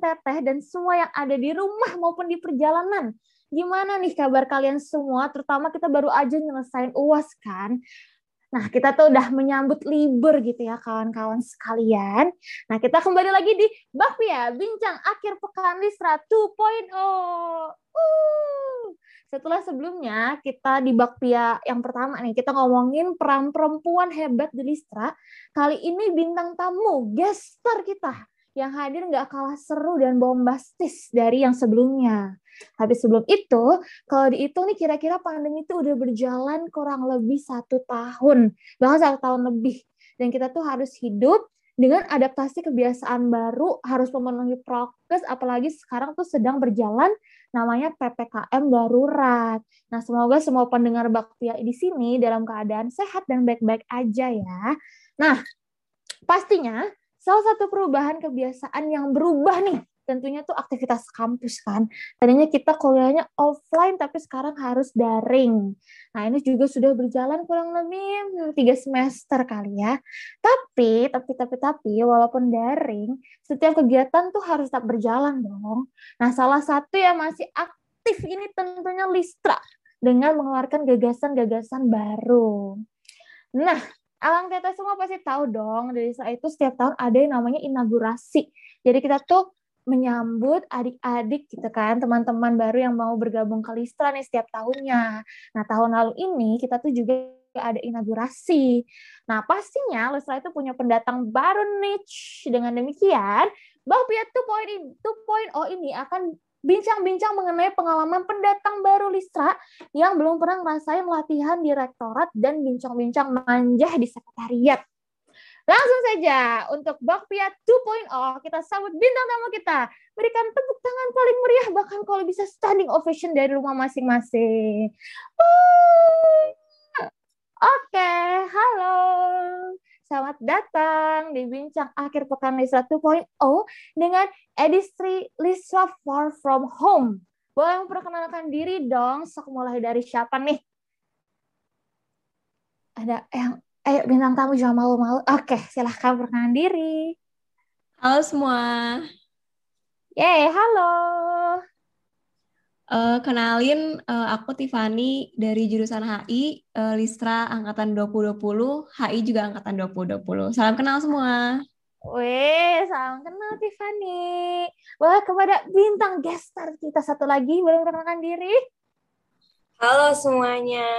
Teteh dan semua yang ada di rumah maupun di perjalanan. Gimana nih kabar kalian semua? Terutama kita baru aja nyelesain UAS kan. Nah, kita tuh udah menyambut libur gitu ya kawan-kawan sekalian. Nah, kita kembali lagi di Bakpia, Bincang Akhir Pekan Listra 2.0. Uh. Setelah sebelumnya kita di Bakpia yang pertama nih, kita ngomongin peran perempuan hebat di Listra. Kali ini bintang tamu, guest star kita yang hadir nggak kalah seru dan bombastis dari yang sebelumnya. Tapi sebelum itu, kalau dihitung nih kira-kira pandemi itu udah berjalan kurang lebih satu tahun, bahkan satu tahun lebih. Dan kita tuh harus hidup dengan adaptasi kebiasaan baru, harus memenuhi prokes, apalagi sekarang tuh sedang berjalan namanya PPKM darurat. Nah, semoga semua pendengar Baktia di sini dalam keadaan sehat dan baik-baik aja ya. Nah, pastinya salah satu perubahan kebiasaan yang berubah nih tentunya tuh aktivitas kampus kan. Tadinya kita kuliahnya offline tapi sekarang harus daring. Nah ini juga sudah berjalan kurang lebih tiga semester kali ya. Tapi, tapi, tapi, tapi, walaupun daring, setiap kegiatan tuh harus tetap berjalan dong. Nah salah satu yang masih aktif ini tentunya Listra dengan mengeluarkan gagasan-gagasan baru. Nah, Alang Teta semua pasti tahu dong, dari saat itu setiap tahun ada yang namanya inaugurasi. Jadi kita tuh menyambut adik-adik gitu kan, teman-teman baru yang mau bergabung ke Listra nih setiap tahunnya. Nah, tahun lalu ini kita tuh juga ada inaugurasi. Nah, pastinya Listra itu punya pendatang baru nih. Dengan demikian, Bapia 2.0 ini akan bincang-bincang mengenai pengalaman pendatang baru Listra yang belum pernah ngerasain latihan di rektorat dan bincang-bincang manja di sekretariat. Langsung saja untuk Bakpia 2.0 kita sambut bintang tamu kita. Berikan tepuk tangan paling meriah bahkan kalau bisa standing ovation dari rumah masing-masing. Oke, okay, halo. Selamat datang di Bincang Akhir Pekan Lisra 2.0 dengan edisi Lisra Far From Home. Boleh memperkenalkan diri dong, sok mulai dari siapa nih? Ada yang Ayo bintang tamu jangan malu-malu. Oke, silahkan perkenalan diri. Halo semua. Yeay, halo. Uh, kenalin, uh, aku Tiffany dari jurusan HI, uh, eh, Listra Angkatan 2020, HI juga Angkatan 2020. Salam kenal semua. Wih, salam kenal Tiffany. Wah, kepada bintang guest star kita satu lagi, boleh perkenalkan diri? Halo semuanya.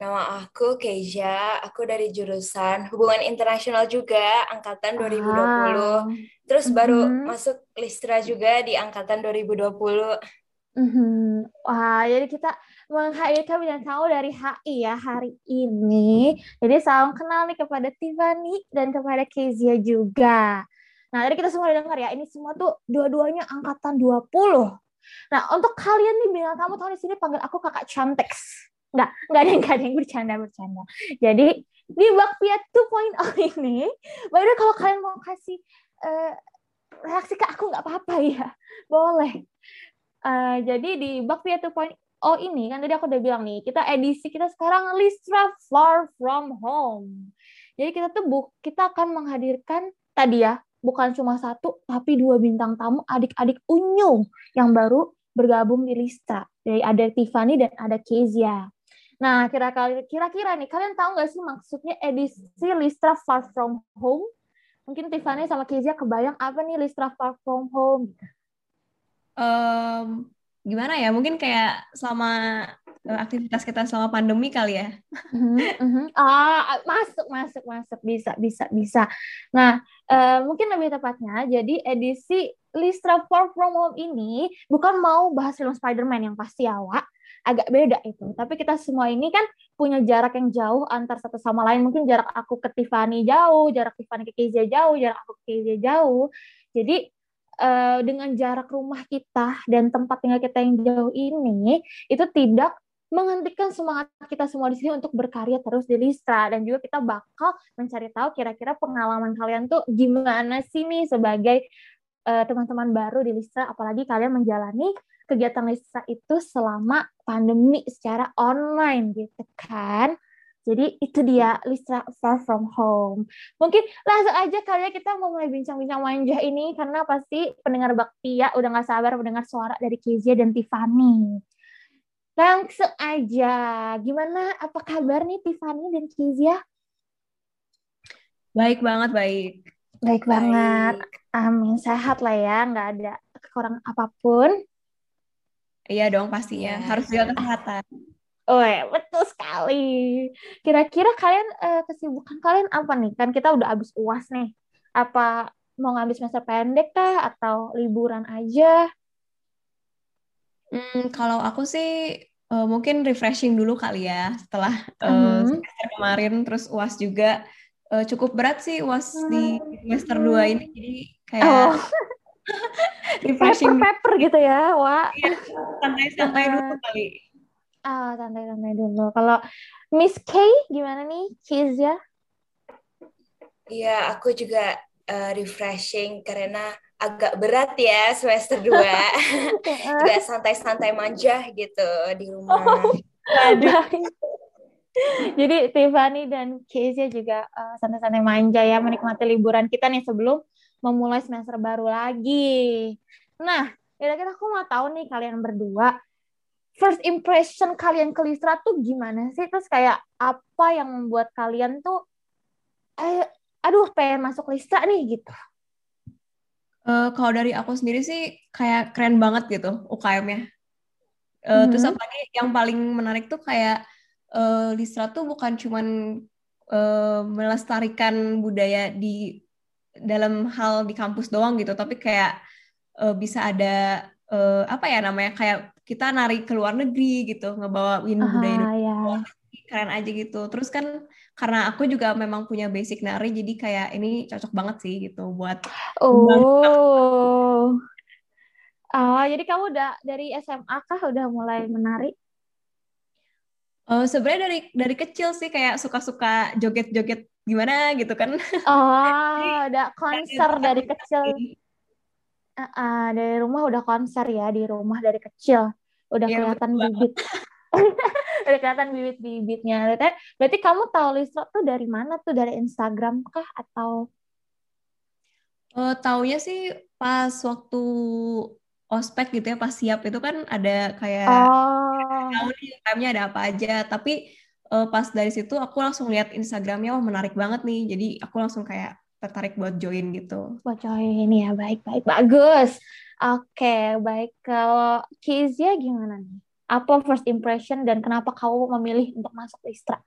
Nama aku Keja, aku dari jurusan Hubungan Internasional juga, angkatan 2020. Ah. Terus baru mm-hmm. masuk Listra juga di angkatan 2020. Mm-hmm. Wah, jadi kita menghadirkan bintang tamu dari HI ya hari ini. Jadi salam kenal nih kepada Tiffany dan kepada Kezia juga. Nah, tadi kita semua udah dengar ya, ini semua tuh dua-duanya angkatan 20. Nah, untuk kalian nih bintang tamu tahun di sini panggil aku kakak Chantex. Nggak, nggak ada yang, nggak ada yang bercanda-bercanda. Jadi, di Bakpia 2.0 ini, baru kalau kalian mau kasih uh, reaksi ke aku nggak apa-apa ya. Boleh. Uh, jadi di Bakpia 2.0 ini, kan tadi aku udah bilang nih, kita edisi kita sekarang Listra Far From Home. Jadi kita tuh bu kita akan menghadirkan tadi ya, bukan cuma satu, tapi dua bintang tamu adik-adik Unyu yang baru bergabung di Listra. Jadi ada Tiffany dan ada Kezia. Nah, kira-kira nih, kalian tahu nggak sih maksudnya edisi Listra Far From Home? Mungkin Tiffany sama Kezia kebayang apa nih Listra Far From Home? Um, gimana ya? Mungkin kayak selama eh, aktivitas kita selama pandemi kali ya. Uh-huh. Ah, masuk, masuk, masuk, bisa, bisa, bisa. Nah, uh, mungkin lebih tepatnya, jadi edisi Listra Far From ini bukan mau bahas film Spider-Man yang pasti awak, agak beda itu. Tapi kita semua ini kan punya jarak yang jauh antar satu sama lain. Mungkin jarak aku ke Tiffany jauh, jarak Tiffany ke Kezia jauh, jarak aku ke Kezia jauh. Jadi uh, dengan jarak rumah kita dan tempat tinggal kita yang jauh ini itu tidak menghentikan semangat kita semua di sini untuk berkarya terus di Listra dan juga kita bakal mencari tahu kira-kira pengalaman kalian tuh gimana sih nih sebagai eh, teman-teman uh, baru di Listra apalagi kalian menjalani kegiatan Lisa itu selama pandemi secara online gitu kan. Jadi itu dia Listra Far From Home. Mungkin langsung aja kali ya kita mau mulai bincang-bincang manja ini karena pasti pendengar Baktia udah gak sabar mendengar suara dari Kezia dan Tiffany. Langsung aja, gimana apa kabar nih Tiffany dan Kezia? Baik banget, baik. Baik, baik. banget. Amin, sehat lah ya, nggak ada kekurangan apa pun. Iya dong pastinya, ya. harus jaga kesehatan. Oh ya, betul sekali. Kira-kira kalian eh, kesibukan kalian apa nih? Kan kita udah habis uas nih. Apa mau ngambil semester pendek kah atau liburan aja? Hmm, kalau aku sih uh, mungkin refreshing dulu kali ya setelah uh, semester kemarin terus uas juga uh, cukup berat sih uas uh di semester 2 ini jadi kayak oh. refreshing paper, paper gitu ya, Wak. Iya, santai-santai dulu kali. Ah, santai-santai dulu. Kalau Miss K gimana nih, ya? Iya, aku juga uh, refreshing karena agak berat ya semester 2. juga santai-santai manja gitu di rumah. Oh, Jadi Tiffany dan Kezia juga uh, santai-santai manja ya menikmati liburan kita nih sebelum memulai semester baru lagi. Nah, kira-kira aku mau tahu nih kalian berdua first impression kalian ke Listra tuh gimana sih? Terus kayak apa yang membuat kalian tuh eh aduh pengen masuk Listra nih gitu. Uh, kalau dari aku sendiri sih kayak keren banget gitu UKM-nya. Uh, mm-hmm. Terus apalagi yang paling menarik tuh kayak uh, Listra tuh bukan cuman uh, melestarikan budaya di dalam hal di kampus doang gitu, tapi kayak uh, bisa ada uh, apa ya namanya kayak kita nari ke luar negeri gitu ngebawain uh, budaya Indonesia ya. keren aja gitu terus kan karena aku juga memang punya basic nari jadi kayak ini cocok banget sih gitu buat oh oh jadi kamu udah dari SMA kah udah mulai menari Oh, sebenarnya dari dari kecil sih kayak suka-suka joget-joget gimana gitu kan. Oh, udah konser dari kecil. Uh, uh, dari rumah udah konser ya di rumah dari kecil. Udah ya, kelihatan bibit. Udah kelihatan bibit-bibitnya. Berarti, berarti kamu tahu Listra tuh dari mana tuh? Dari Instagram kah? Atau uh, taunya sih pas waktu ospek gitu ya pas siap itu kan ada kayak oh. tahu nih Instagramnya ada apa aja. Tapi uh, pas dari situ aku langsung lihat Instagramnya wah menarik banget nih. Jadi aku langsung kayak tertarik buat join gitu. Buat join ya, baik-baik. Bagus. Oke, baik. Kalau Kezia gimana nih? Apa first impression dan kenapa kamu memilih untuk masuk Listra?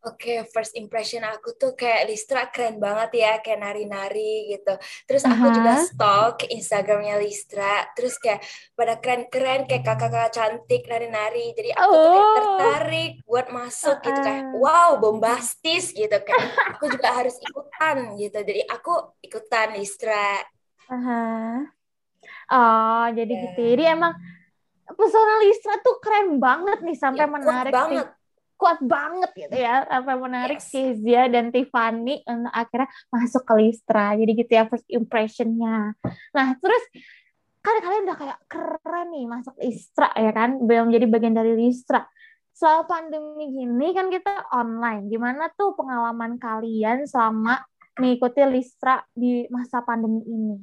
Oke, okay, first impression aku tuh kayak Listra keren banget ya, kayak nari-nari gitu. Terus aku uh -huh. juga stalk Instagramnya Listra, terus kayak pada keren-keren kayak kakak-kakak cantik nari-nari. Jadi aku oh. tuh kayak oh. tertarik buat masuk uh -uh. gitu kayak wow bombastis gitu kayak aku juga harus ikutan gitu. Jadi aku ikutan Listra. Uh -huh. Oh, jadi yeah. gitu. Jadi emang pesona Listra tuh keren banget nih sampai ya, menarik banget kuat banget gitu ya. Sampai menarik yes. Kezia dan Tiffany untuk akhirnya masuk ke Listra. Jadi gitu ya first impressionnya. Nah terus kan kalian udah kayak keren nih masuk Listra ya kan? Belum jadi bagian dari Listra. Soal pandemi gini kan kita online gimana tuh pengalaman kalian selama mengikuti Listra di masa pandemi ini?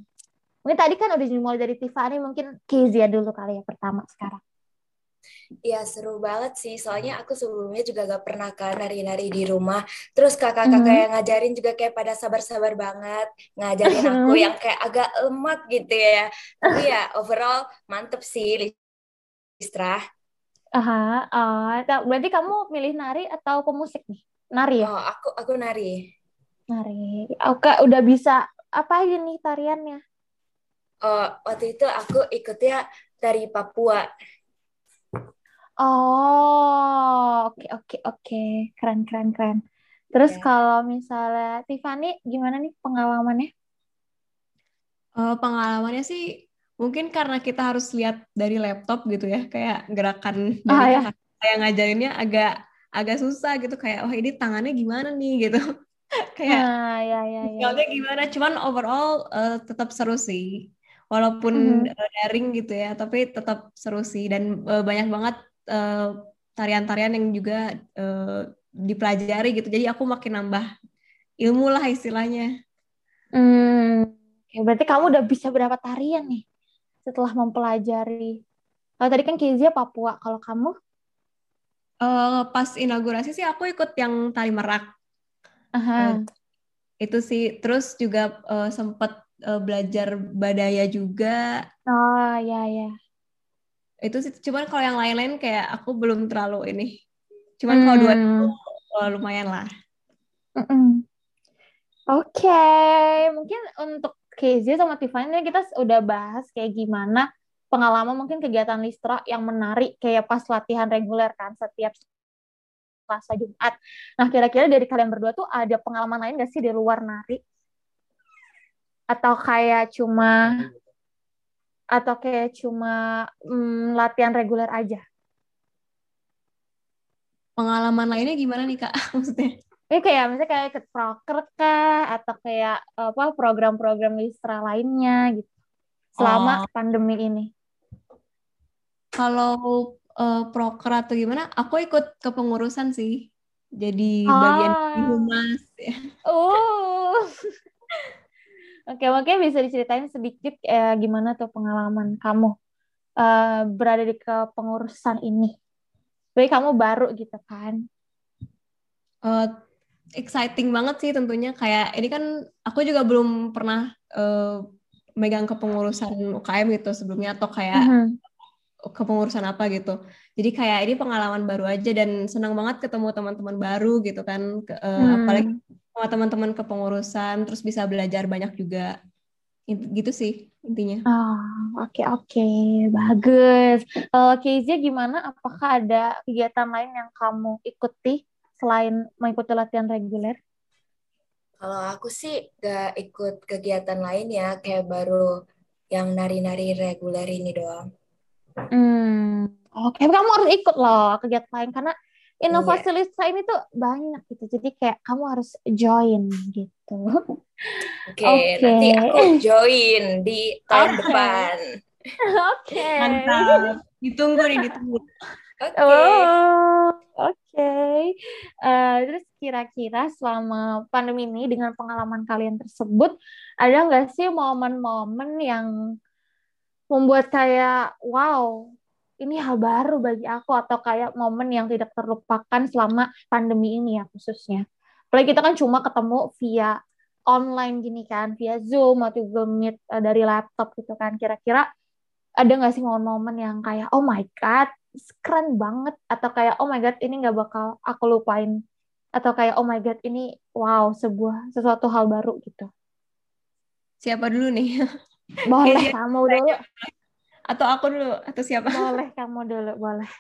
Mungkin tadi kan udah dimulai dari Tiffany mungkin Kezia dulu kali ya pertama sekarang Iya seru banget sih, soalnya aku sebelumnya juga gak pernah kan nari-nari di rumah. Terus kakak-kakak mm -hmm. yang ngajarin juga kayak pada sabar-sabar banget, ngajarin aku yang kayak agak lemot gitu ya. Tapi ya overall mantep sih, Listra. Aha, uh, berarti kamu milih nari atau pemusik nih? Nari ya? Oh, aku aku nari. Nari. Oke, udah bisa apa aja nih tariannya? Oh, waktu itu aku ikutnya dari Papua. Oh, oke oke oke. Keren keren keren. Terus yeah. kalau misalnya Tiffany gimana nih pengalamannya? Uh, pengalamannya sih mungkin karena kita harus lihat dari laptop gitu ya, kayak gerakan dari ah, ya. yang ngajarinnya agak agak susah gitu kayak oh ini tangannya gimana nih gitu. kayak ah, ya, ya, ya. gimana? Cuman overall uh, tetap seru sih. Walaupun mm-hmm. daring gitu ya, tapi tetap seru sih dan uh, banyak banget eh, tarian-tarian yang juga uh, dipelajari gitu. Jadi aku makin nambah ilmu lah istilahnya. Hmm, ya berarti kamu udah bisa berapa tarian nih setelah mempelajari? Kalau tadi kan Kezia Papua, kalau kamu? Uh, pas inaugurasi sih aku ikut yang tari merak. Uh, itu sih, terus juga uh, sempet uh, belajar badaya juga. Oh ya ya. Itu sih, cuman kalau yang lain-lain kayak aku belum terlalu ini. Cuman hmm. kalau dua itu uh, lumayan lah. Mm -mm. Oke, okay. mungkin untuk Kezia sama Tiffany kita udah bahas kayak gimana pengalaman mungkin kegiatan Listra yang menarik kayak pas latihan reguler kan setiap Selasa Jumat. Nah, kira-kira dari kalian berdua tuh ada pengalaman lain gak sih di luar nari? Atau kayak cuma atau kayak cuma mm, latihan reguler aja? Pengalaman lainnya gimana nih Kak? Maksudnya? Ini kayak misalnya kayak ke proker kah atau kayak apa program-program Listra lainnya gitu selama oh. pandemi ini. Kalau uh, proker atau gimana, aku ikut kepengurusan sih. Jadi oh. bagian humas ya. Oh. Oke, mungkin bisa diceritain sedikit eh, gimana tuh pengalaman kamu uh, berada di kepengurusan ini. Jadi kamu baru gitu kan? Uh, exciting banget sih tentunya kayak ini kan aku juga belum pernah uh, megang kepengurusan UKM gitu sebelumnya atau kayak uh mm-hmm. -huh. kepengurusan apa gitu. Jadi kayak ini pengalaman baru aja dan senang banget ketemu teman-teman baru gitu kan uh, hmm. apalagi sama teman-teman kepengurusan terus bisa belajar banyak juga. Gitu sih intinya. Oh, oke okay, oke, okay. bagus. Kalau uh, Kezia gimana? Apakah ada kegiatan lain yang kamu ikuti selain mengikuti latihan reguler? Kalau aku sih gak ikut kegiatan lain ya, kayak baru yang nari-nari reguler ini doang. Hmm, oke. Okay. Kamu harus ikut loh kegiatan lain karena inovasi yeah. Lisa ini tuh banyak gitu. Jadi kayak kamu harus join gitu. Oke, okay, okay. nanti aku join di tahun okay. depan. Oke. Okay. Mantap. Ditunggu nih, ditunggu. Oke. Okay. Oh, Oke. Okay. Uh, eh, terus kira-kira selama pandemi ini dengan pengalaman kalian tersebut, ada nggak sih momen-momen yang membuat kayak wow, ini hal baru bagi aku atau kayak momen yang tidak terlupakan selama pandemi ini ya khususnya. Apalagi kita kan cuma ketemu via online gini kan, via Zoom atau Google Meet uh, dari laptop gitu kan. Kira-kira ada nggak sih momen-momen yang kayak oh my god keren banget atau kayak oh my god ini nggak bakal aku lupain atau kayak oh my god ini wow sebuah sesuatu hal baru gitu siapa dulu nih boleh kamu dulu atau aku dulu atau siapa boleh kamu dulu boleh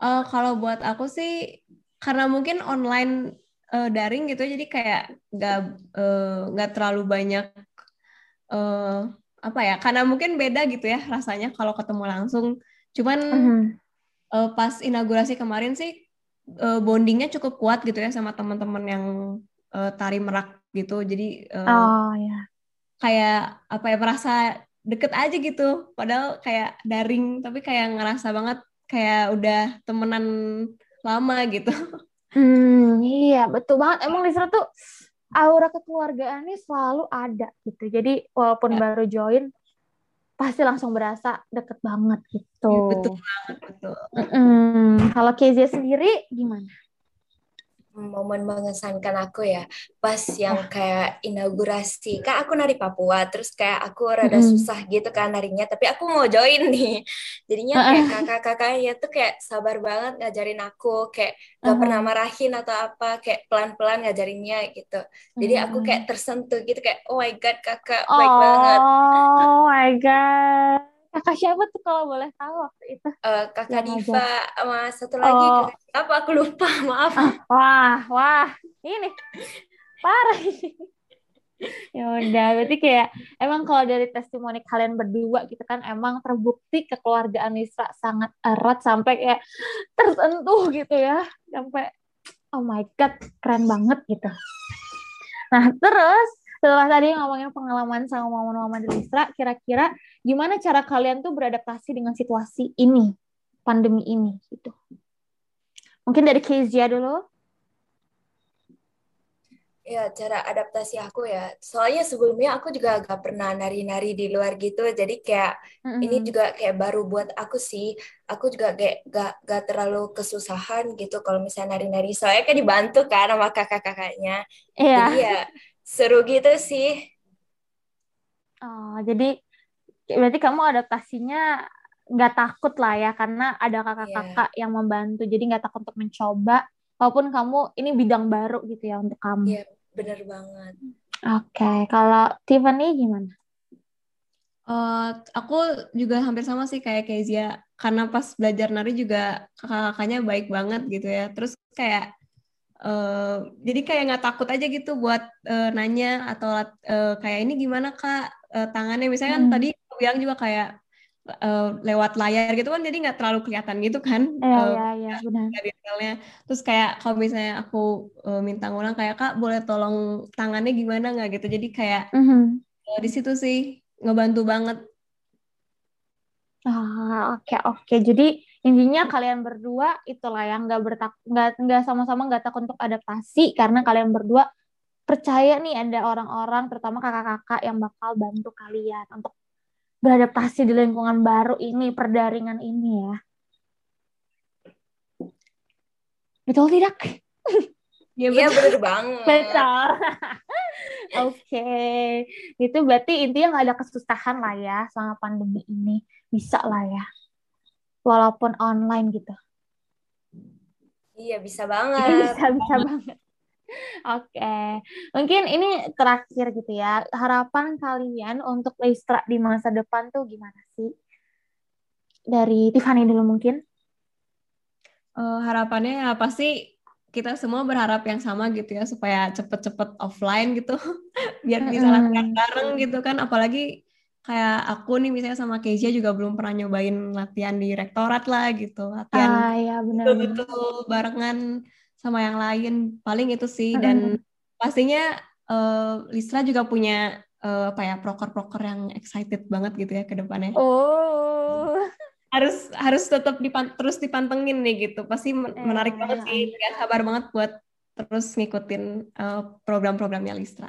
uh, kalau buat aku sih karena mungkin online uh, daring gitu jadi kayak nggak eh, nggak uh, terlalu banyak uh, apa ya karena mungkin beda gitu ya rasanya kalau ketemu langsung Cuman uh-huh. uh, pas inaugurasi kemarin sih uh, bondingnya cukup kuat gitu ya sama teman-teman yang uh, tari merak gitu. Jadi uh, oh, ya. kayak apa ya merasa deket aja gitu. Padahal kayak daring tapi kayak ngerasa banget kayak udah temenan lama gitu. Hmm, iya betul banget. Emang Lisa tuh aura kekeluargaannya selalu ada gitu. Jadi walaupun ya. baru join, pasti langsung berasa deket banget gitu. Ya, betul banget, betul. Mm-mm. Kalau Kezia sendiri gimana? Momen mengesankan aku ya. Pas yang kayak inaugurasi. Kan aku nari Papua terus kayak aku rada susah gitu kan narinya tapi aku mau join nih. Jadinya kayak kakak-kakaknya tuh kayak sabar banget ngajarin aku kayak gak pernah marahin atau apa kayak pelan-pelan ngajarinnya gitu. Jadi aku kayak tersentuh gitu kayak oh my god kakak baik oh, banget. Oh my god kakak siapa tuh kalau boleh tahu waktu itu? Uh, kakak Diva sama satu lagi oh. apa aku lupa maaf. Ah, wah wah. Ini. Parah. Ya udah berarti kayak emang kalau dari testimoni kalian berdua gitu kan emang terbukti kekeluargaan Nisra sangat erat sampai kayak tersentuh gitu ya. Sampai oh my god keren banget gitu. Nah terus setelah tadi ngomongin pengalaman sama momen-momen di Listra, kira-kira gimana cara kalian tuh beradaptasi dengan situasi ini, pandemi ini gitu? Mungkin dari Kezia dulu. Ya, cara adaptasi aku ya. Soalnya sebelumnya aku juga gak pernah nari-nari di luar gitu. Jadi kayak mm-hmm. ini juga kayak baru buat aku sih. Aku juga kayak gak, gak terlalu kesusahan gitu kalau misalnya nari-nari. Soalnya kan dibantu kan sama kakak-kakaknya. Iya. Jadi ya seru gitu sih. Oh, jadi berarti kamu adaptasinya nggak takut lah ya karena ada kakak-kakak yeah. yang membantu. Jadi nggak takut untuk mencoba. Walaupun kamu ini bidang baru gitu ya untuk kamu. Iya, bener banget. Oke, okay. kalau Tiffany gimana? Uh, aku juga hampir sama sih kayak Kezia karena pas belajar nari juga kakak-kakaknya baik banget gitu ya terus kayak uh, jadi kayak nggak takut aja gitu buat uh, nanya atau uh, kayak ini gimana kak uh, tangannya misalnya kan hmm. kan tadi bilang juga kayak uh, lewat layar gitu kan jadi nggak terlalu kelihatan gitu kan iya uh, iya benar. detailnya. Terus kayak kalau misalnya aku uh, minta ngulang kayak kak boleh tolong tangannya gimana nggak? gitu. Jadi kayak mm -hmm. uh, di situ sih ngebantu banget. Ah oke okay, oke. Okay. jadi intinya kalian berdua itulah yang nggak bertak nggak nggak sama-sama nggak takut untuk adaptasi karena kalian berdua percaya nih ada orang-orang terutama kakak-kakak yang bakal bantu kalian untuk beradaptasi di lingkungan baru ini, perdaringan ini ya. Betul tidak? Iya ya, benar banget. Betul. Oke, okay. itu berarti intinya nggak ada kesusahan lah ya selama pandemi ini, bisa lah ya, walaupun online gitu. Iya bisa banget. bisa bisa banget. Oke, mungkin ini terakhir gitu ya. Harapan kalian untuk Leistra di masa depan tuh gimana sih? Dari Tiffany dulu mungkin. Uh, harapannya ya pasti kita semua berharap yang sama gitu ya supaya cepet-cepet offline gitu. Biar bisa latihan bareng gitu kan. Apalagi kayak aku nih misalnya sama Kezia juga belum pernah nyobain latihan di rektorat lah gitu. Latihan ah, ya, betul-betul barengan sama yang lain paling itu sih dan pastinya uh, Listra juga punya uh, apa ya proker-proker yang excited banget gitu ya ke depannya. Oh. harus harus tetap dipan terus dipantengin nih gitu. Pasti menarik eh, banget sih. Ya, sabar banget buat terus ngikutin uh, program-programnya Listra.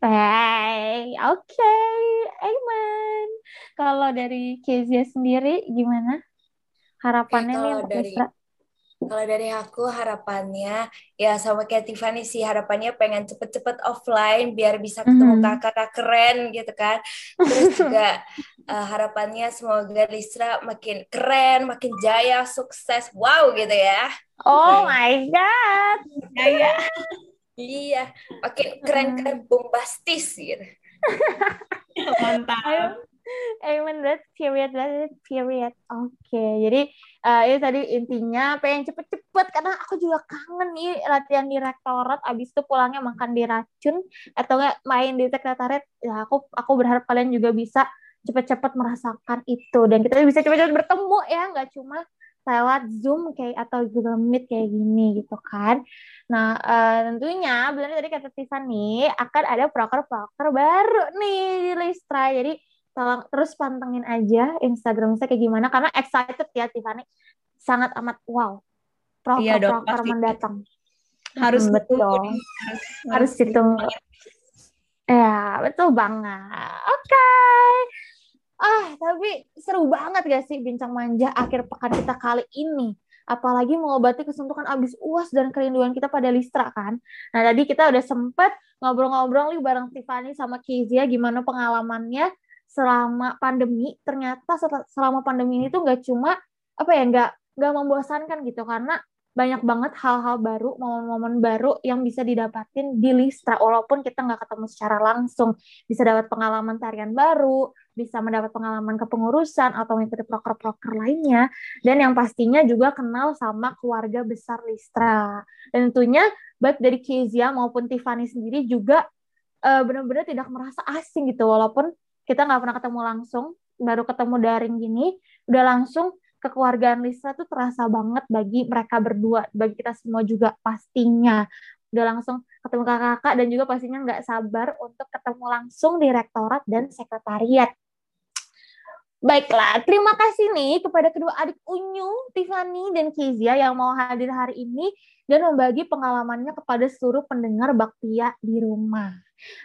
Hey, oke, okay. Amen. Kalau dari Kezia sendiri gimana? Harapannya nih untuk dari, Listra? Kalau dari aku harapannya ya sama kayak Tiffany sih harapannya pengen cepet-cepet offline biar bisa ketemu mm-hmm. kakak keren gitu kan. Terus juga uh, harapannya semoga Listra makin keren, makin jaya, sukses, wow gitu ya. Oh okay. my god. Jaya. iya, makin keren-keren bombastis gitu. Mantap. Amen that period that period. Oke, okay. jadi uh, itu tadi intinya pengen cepet-cepet karena aku juga kangen nih latihan di rektorat. Abis itu pulangnya makan di racun atau enggak main di sekretariat. Ya aku aku berharap kalian juga bisa cepet-cepet merasakan itu dan kita bisa cepet-cepet bertemu ya, nggak cuma lewat Zoom kayak atau Google Meet kayak gini gitu kan. Nah, uh, tentunya benar tadi kata Tiffany akan ada proker-proker baru nih di Listra. Jadi tolong terus pantengin aja Instagram saya kayak gimana karena excited ya Tiffany. Sangat amat wow. Proker iya proker mendatang. Harus hmm, betul. harus, harus ditunggu ya betul banget. Oke. Okay. ah tapi seru banget gak sih bincang manja akhir pekan kita kali ini? Apalagi mengobati kesuntukan abis uas dan kerinduan kita pada Listra kan. Nah tadi kita udah sempet ngobrol-ngobrol nih bareng Tiffany sama Kizia gimana pengalamannya selama pandemi ternyata selama pandemi ini tuh nggak cuma apa ya nggak nggak membosankan gitu karena banyak banget hal-hal baru, momen-momen baru yang bisa didapatin di Listra walaupun kita nggak ketemu secara langsung. Bisa dapat pengalaman tarian baru, bisa mendapat pengalaman kepengurusan atau mengikuti proker-proker lainnya dan yang pastinya juga kenal sama keluarga besar Listra. Dan tentunya baik dari Kezia maupun Tiffany sendiri juga uh, benar-benar tidak merasa asing gitu walaupun kita nggak pernah ketemu langsung baru ketemu daring gini udah langsung kekeluargaan Lisa tuh terasa banget bagi mereka berdua bagi kita semua juga pastinya udah langsung ketemu kakak-kakak dan juga pastinya nggak sabar untuk ketemu langsung di rektorat dan sekretariat Baiklah, terima kasih nih kepada kedua adik Unyu, Tiffany, dan Kezia yang mau hadir hari ini dan membagi pengalamannya kepada seluruh pendengar Bakpia di rumah.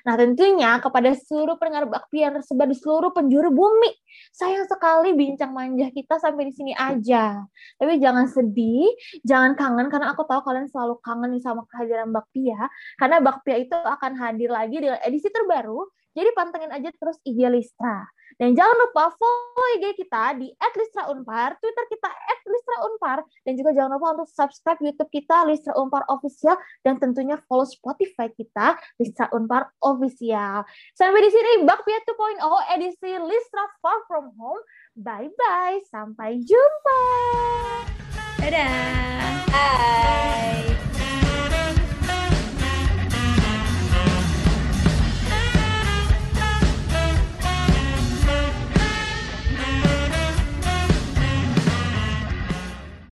Nah, tentunya kepada seluruh pendengar Bakpia tersebar di seluruh penjuru bumi. Sayang sekali bincang manja kita sampai di sini aja. Tapi jangan sedih, jangan kangen karena aku tahu kalian selalu kangen sama kehadiran Bakpia karena Bakpia itu akan hadir lagi dengan edisi terbaru. Jadi pantengin aja terus IG Listra. Dan jangan lupa follow IG kita di @listra_unpar, Twitter kita @listra_unpar, dan juga jangan lupa untuk subscribe YouTube kita Listra Unpar Official dan tentunya follow Spotify kita Listra Unpar Official. Sampai di sini Bakpia 2.0 edisi Listra Far From Home. Bye bye, sampai jumpa. Dadah. Bye.